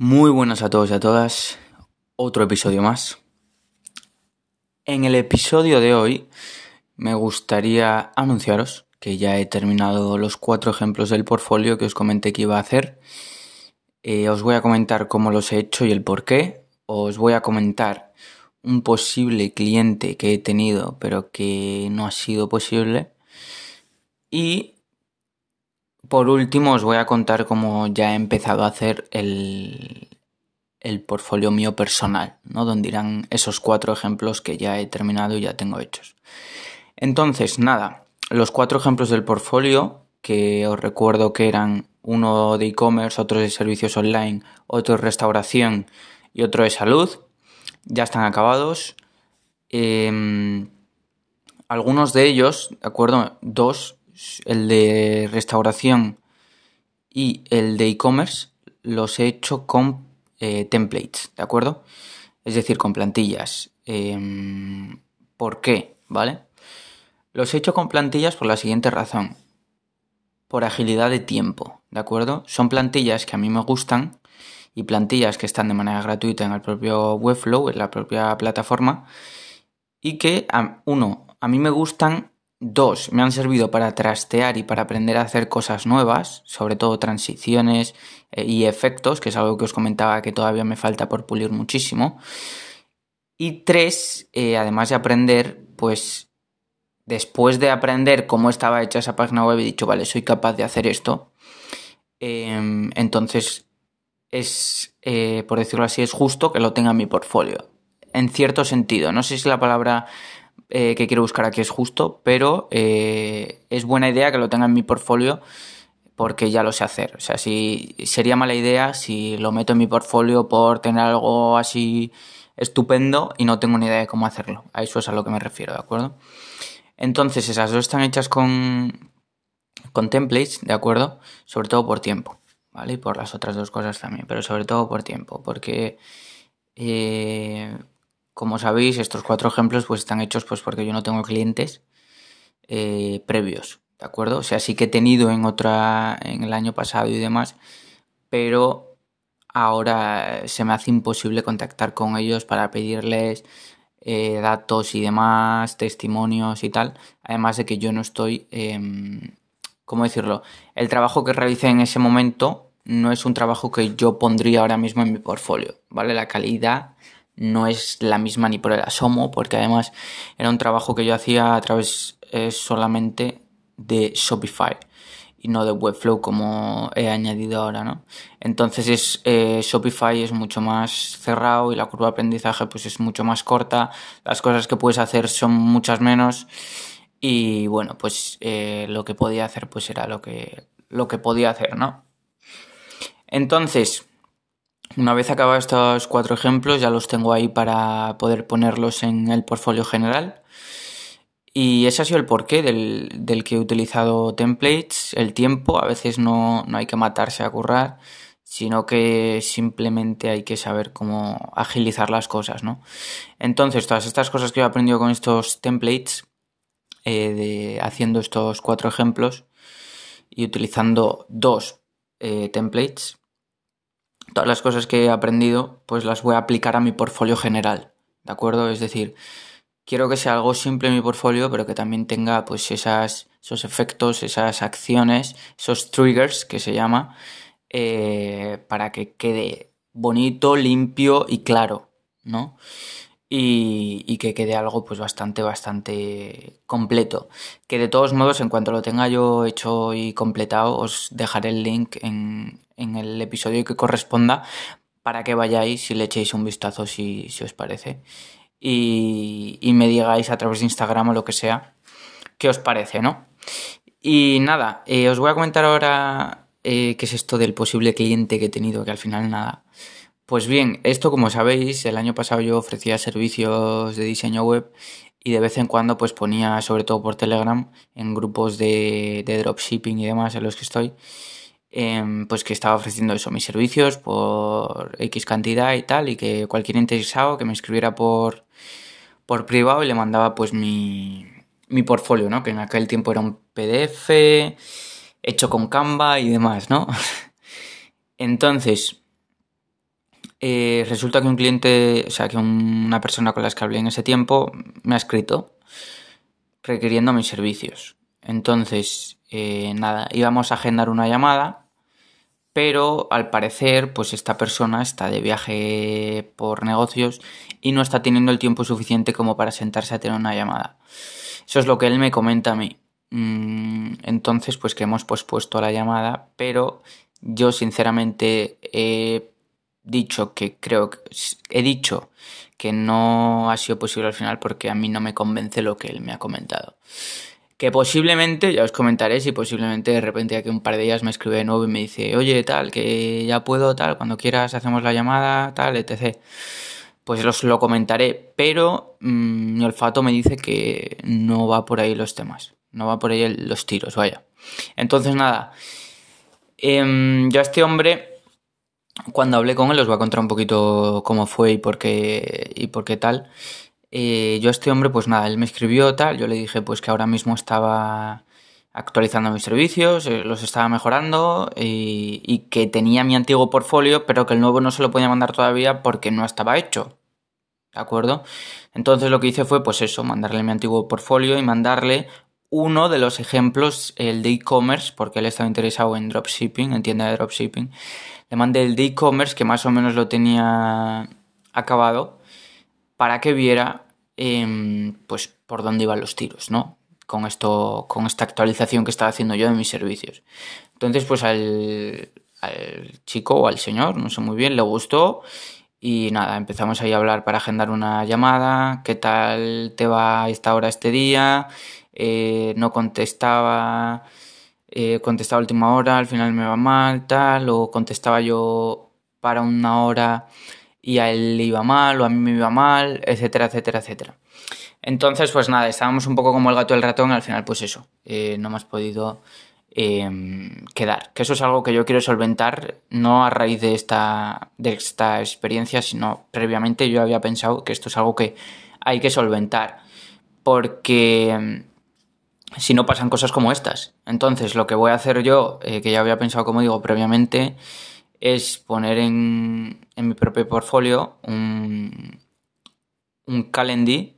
Muy buenas a todos y a todas. Otro episodio más. En el episodio de hoy me gustaría anunciaros que ya he terminado los cuatro ejemplos del portfolio que os comenté que iba a hacer. Eh, os voy a comentar cómo los he hecho y el por qué. Os voy a comentar un posible cliente que he tenido pero que no ha sido posible. Y por último, os voy a contar cómo ya he empezado a hacer el, el portfolio mío personal, ¿no? Donde irán esos cuatro ejemplos que ya he terminado y ya tengo hechos. Entonces, nada, los cuatro ejemplos del portfolio, que os recuerdo que eran uno de e-commerce, otro de servicios online, otro de restauración y otro de salud, ya están acabados. Em, algunos de ellos, ¿de acuerdo? Dos el de restauración y el de e-commerce los he hecho con eh, templates, ¿de acuerdo? Es decir, con plantillas. Em, ¿Por qué? ¿Vale? Los he hecho con plantillas por la siguiente razón. Por agilidad de tiempo, ¿de acuerdo? Son plantillas que a mí me gustan y plantillas que están de manera gratuita en el propio Webflow, en la propia plataforma, y que, uno, a mí me gustan Dos, me han servido para trastear y para aprender a hacer cosas nuevas, sobre todo transiciones eh, y efectos, que es algo que os comentaba que todavía me falta por pulir muchísimo. Y tres, eh, además de aprender, pues después de aprender cómo estaba hecha esa página web, he dicho, vale, soy capaz de hacer esto. Em, entonces, es, eh, por decirlo así, es justo que lo tenga en mi portfolio. En cierto sentido, no sé si la palabra eh, que quiero buscar aquí es justo, pero eh, es buena idea que lo tenga en mi portfolio porque ya lo sé hacer. O sea, si sería mala idea si lo meto en mi portfolio por tener algo así estupendo y no tengo ni idea de cómo hacerlo. A eso es a lo que me refiero, ¿de acuerdo? Entonces, esas dos están hechas con, con templates, ¿de acuerdo? Sobre todo por tiempo, ¿vale? Y por las otras dos cosas también, pero sobre todo por tiempo, porque eh, como sabéis, estos cuatro ejemplos pues están hechos pues porque yo no tengo clientes eh, previos, ¿de acuerdo? O sea, sí que he tenido en otra, en el año pasado y demás, pero ahora se me hace imposible contactar con ellos para pedirles eh, datos y demás, testimonios y tal, además de que yo no estoy, em, ¿cómo decirlo? El trabajo que realicé en ese momento no es un trabajo que yo pondría ahora mismo en mi portfolio, ¿vale? La calidad no es la misma ni por el asomo, porque además era un trabajo que yo hacía a través eh, solamente de Shopify y no de Webflow como he añadido ahora, ¿no? Entonces es, eh, Shopify es mucho más cerrado y la curva de aprendizaje pues es mucho más corta, las cosas que puedes hacer son muchas menos y bueno, pues eh, lo que podía hacer pues era lo que, lo que podía hacer, ¿no? Entonces, una vez acabados estos cuatro ejemplos, ya los tengo ahí para poder ponerlos en el portfolio general. Y ese ha sido el porqué del, que he utilizado templates, el tiempo. A veces no, hay que matarse a currar, sino que simplemente hay que saber cómo agilizar las cosas, ¿no? Entonces, todas estas cosas que he aprendido con estos templates, eh, de, haciendo estos cuatro ejemplos y utilizando dos eh, templates, todas las cosas que he aprendido, pues las voy a aplicar a mi portfolio general, ¿de acuerdo? Es decir, quiero que sea algo simple en mi portfolio, pero que también tenga pues esas, esos efectos, esas acciones, esos triggers que se llama, eh, para que quede bonito, limpio y claro, ¿no? Y, que quede algo pues bastante, bastante completo. Que de todos modos, en cuanto lo tenga yo hecho y completado, os dejaré el link en, en el episodio que corresponda para que vayáis y le echéis un vistazo si, os parece. Y, me digáis a través de Instagram o lo que sea qué os parece, ¿no? Y nada, eh, os voy a comentar ahora eh, qué es esto del posible cliente que he tenido, que al final nada. Pues bien, esto como sabéis, el año pasado yo ofrecía servicios de diseño web y de vez en cuando pues ponía, sobre todo por Telegram, en grupos de, dropshipping y demás en los que estoy, Em, pues que estaba ofreciendo eso, mis servicios por X cantidad y tal, y que cualquier interesado que me escribiera por, por privado y le mandaba pues mi, mi portfolio, ¿no? Que en aquel tiempo era un PDF hecho con Canva y demás, ¿no? Entonces, eh, resulta que un cliente, o sea, que una persona con la que hablé en ese tiempo me ha escrito requiriendo mis servicios. Entonces, eh, nada, íbamos a agendar una llamada, pero al parecer, pues esta persona está de viaje por negocios y no está teniendo el tiempo suficiente como para sentarse a tener una llamada. Eso es lo que él me comenta a mí. Mm, entonces, pues que hemos pospuesto la llamada, pero yo sinceramente he dicho que creo que he dicho que no ha sido posible al final porque a mí no me convence lo que él me ha comentado. Que posiblemente, ya os comentaré si posiblemente de repente aquí un par de días me escribe de nuevo y me dice, oye, tal, que ya puedo, tal, cuando quieras hacemos la llamada, tal, etc. Pues os lo comentaré, pero mm, mi olfato me dice que no va por ahí los temas, no va por ahí los tiros, vaya. Entonces nada, em, yo a este hombre cuando hablé con él os voy a contar un poquito cómo fue y por qué, y por qué tal. Eh, yo a este hombre, pues nada, él me escribió tal, yo le dije pues que ahora mismo estaba actualizando mis servicios, eh, los estaba mejorando y, y, que tenía mi antiguo portfolio, pero que el nuevo no se lo podía mandar todavía porque no estaba hecho. ¿De acuerdo? Entonces lo que hice fue pues eso, mandarle mi antiguo portfolio y mandarle uno de los ejemplos, el de e-commerce, porque él estaba interesado en dropshipping, en tienda de dropshipping le mandé el de e-commerce que más o menos lo tenía acabado para que viera em, pues por dónde iban los tiros, ¿no? Con esto, con esta actualización que estaba haciendo yo de mis servicios. Entonces, pues al, al chico o al señor, no sé muy bien, le gustó y nada, empezamos ahí a hablar para agendar una llamada, qué tal te va esta hora este día, eh, no contestaba eh, contestaba a última hora, al final me va mal, tal, o contestaba yo para una hora y a él le iba mal, o a mí me iba mal, etcétera, etcétera, etcétera. Entonces, pues nada, estábamos un poco como el gato y el ratón, y al final, pues eso, eh, no hemos podido em, quedar. Que eso es algo que yo quiero solventar, no a raíz de esta, de esta experiencia, sino previamente yo había pensado que esto es algo que hay que solventar. Porque em, si no pasan cosas como estas. Entonces, lo que voy a hacer yo, eh, que ya había pensado, como digo, previamente, es poner en, mi propio portfolio un, un calendar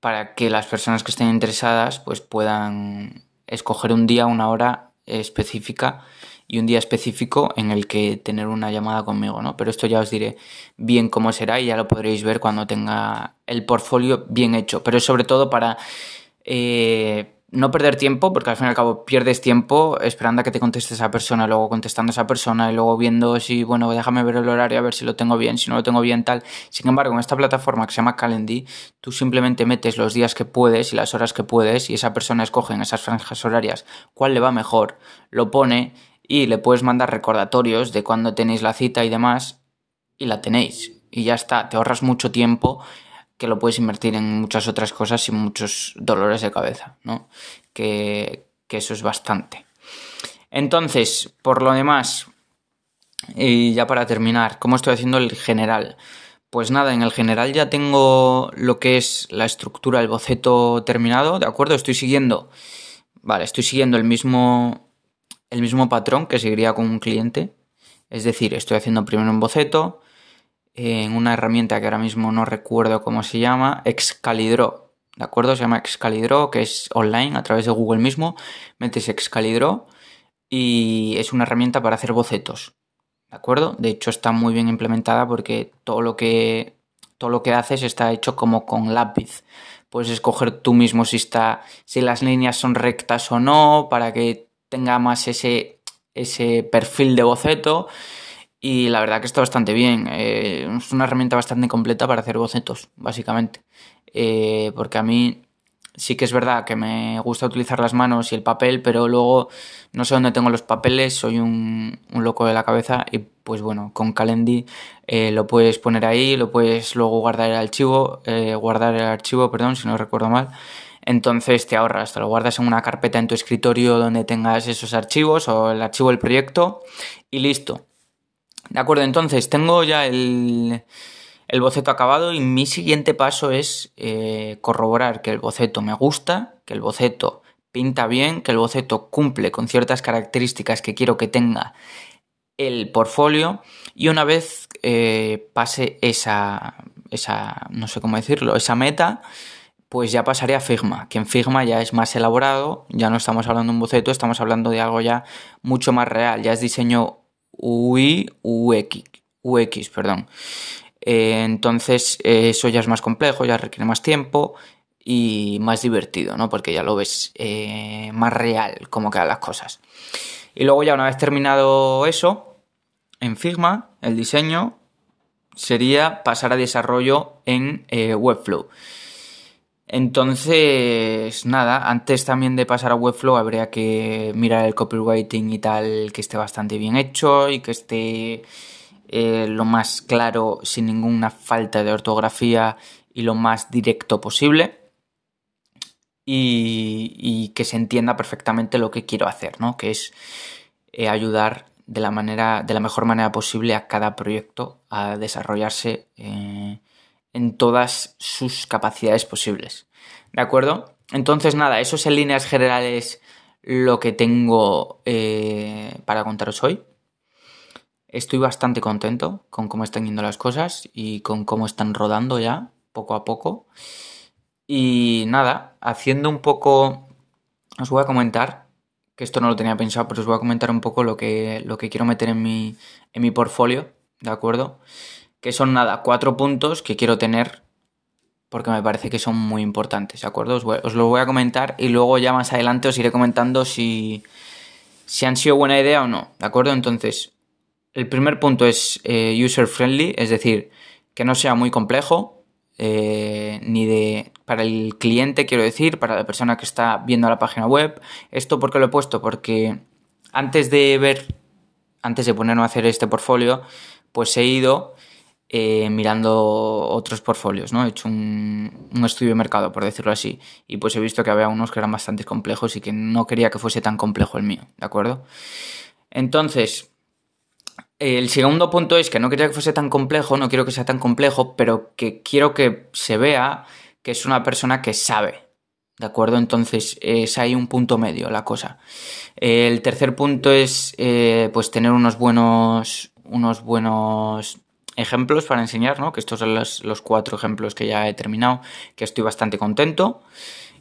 para que las personas que estén interesadas pues puedan escoger un día, una hora específica y un día específico en el que tener una llamada conmigo, ¿no? Pero esto ya os diré bien cómo será y ya lo podréis ver cuando tenga el portfolio bien hecho. Pero es sobre todo para eh, no perder tiempo, porque al fin y al cabo pierdes tiempo esperando a que te conteste esa persona, luego contestando a esa persona y luego viendo si, bueno, déjame ver el horario a ver si lo tengo bien, si no lo tengo bien, tal. Sin embargo, en esta plataforma que se llama Calendly, tú simplemente metes los días que puedes y las horas que puedes y esa persona escoge en esas franjas horarias cuál le va mejor, lo pone y le puedes mandar recordatorios de cuándo tenéis la cita y demás y la tenéis. Y ya está, te ahorras mucho tiempo que lo puedes invertir en muchas otras cosas y muchos dolores de cabeza, ¿no? Que, eso es bastante. Entonces, por lo demás, y ya para terminar, ¿cómo estoy haciendo el general? Pues nada, en el general ya tengo lo que es la estructura, el boceto terminado, ¿de acuerdo? Estoy siguiendo, vale, estoy siguiendo el mismo, el mismo patrón que seguiría con un cliente. Es decir, estoy haciendo primero un boceto, en una herramienta que ahora mismo no recuerdo cómo se llama, Excalidro. ¿De acuerdo? Se llama Excalidro, que es online a través de Google mismo. Metes Excalidro y es una herramienta para hacer bocetos. ¿De acuerdo? De hecho está muy bien implementada porque todo lo que todo lo que haces está hecho como con lápiz. Puedes escoger tú mismo si está si las líneas son rectas o no para que tenga más ese ese perfil de boceto y la verdad que está bastante bien. Eh, es una herramienta bastante completa para hacer bocetos, básicamente. Eh, porque a mí sí que es verdad que me gusta utilizar las manos y el papel, pero luego no sé dónde tengo los papeles, soy un, loco de la cabeza y pues bueno, con Calendly eh, lo puedes poner ahí, lo puedes luego guardar el archivo, guardar el archivo, perdón, si no recuerdo mal. Entonces te ahorras, te lo guardas en una carpeta en tu escritorio donde tengas esos archivos o el archivo del proyecto y listo de acuerdo, entonces tengo ya el, boceto acabado y mi siguiente paso es eh, corroborar que el boceto me gusta, que el boceto pinta bien, que el boceto cumple con ciertas características que quiero que tenga el portfolio y una vez eh, pase esa, esa, no sé cómo decirlo, esa meta, pues ya pasaría a Figma, que en Figma ya es más elaborado, ya no estamos hablando de un boceto, estamos hablando de algo ya mucho más real, ya es diseño UI, UX, UX perdón. Eh, entonces eh, eso ya es más complejo, ya requiere más tiempo y más divertido, ¿no? Porque ya lo ves eh, más real cómo quedan las cosas. Y luego ya una vez terminado eso, en Figma, el diseño sería pasar a desarrollo en Webflow. Entonces, nada, antes también de pasar a Webflow habría que mirar el copywriting y tal, que esté bastante bien hecho y que esté eh, lo más claro, sin ninguna falta de ortografía y lo más directo posible. Y, que se entienda perfectamente lo que quiero hacer, ¿no? Que es eh, ayudar de la manera, de la mejor manera posible a cada proyecto a desarrollarse eh, en todas sus capacidades posibles. ¿De acuerdo? Entonces, nada, eso es en líneas generales lo que tengo para contaros hoy. Estoy bastante contento con cómo están yendo las cosas y con cómo están rodando ya, poco a poco. Y nada, haciendo un poco... Os voy a comentar, que esto no lo tenía pensado, pero os voy a comentar un poco lo que, lo que quiero meter en mi, en mi portfolio, ¿de acuerdo? Que son nada, cuatro puntos que quiero tener porque me parece que son muy importantes, ¿de acuerdo? Os, os los voy a comentar y luego ya más adelante os iré comentando si, si han sido buena idea o no, ¿de acuerdo? Entonces, el primer punto es eh, user friendly, es decir, que no sea muy complejo, eh, ni de para el cliente, quiero decir, para la persona que está viendo la página web. Esto porque lo he puesto, porque antes de ver, antes de ponerme a hacer este portfolio, pues he ido eh, mirando otros portfolios, ¿no? He hecho un, estudio de mercado, por decirlo así, y pues he visto que había unos que eran bastante complejos y que no quería que fuese tan complejo el mío, ¿de acuerdo? Entonces, el segundo punto es que no quería que fuese tan complejo, no quiero que sea tan complejo, pero que quiero que se vea que es una persona que sabe. ¿De acuerdo? Entonces es ahí un punto medio la cosa. El tercer punto es eh, pues tener unos buenos. unos buenos ejemplos para enseñar, ¿no? Que estos son los, cuatro ejemplos que ya he terminado, que estoy bastante contento.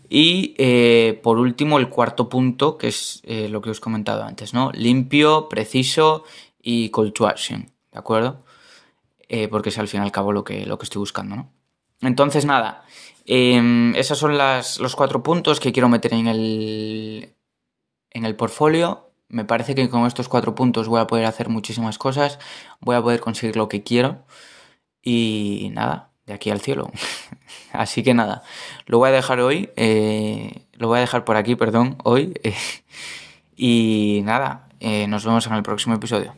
Y eh, por último, el cuarto punto, que es eh, lo que os he comentado antes, ¿no? Limpio, preciso y call to ¿de acuerdo? Eh, porque es al fin y al cabo lo que, lo que estoy buscando, ¿no? Entonces, nada, eh, esos son las, los cuatro puntos que quiero meter en el, en el portfolio. Me parece que con estos cuatro puntos voy a poder hacer muchísimas cosas, voy a poder conseguir lo que quiero y nada, de aquí al cielo. Así que nada, lo voy a dejar hoy, eh, lo voy a dejar por aquí, perdón, hoy. y nada, eh, nos vemos en el próximo episodio.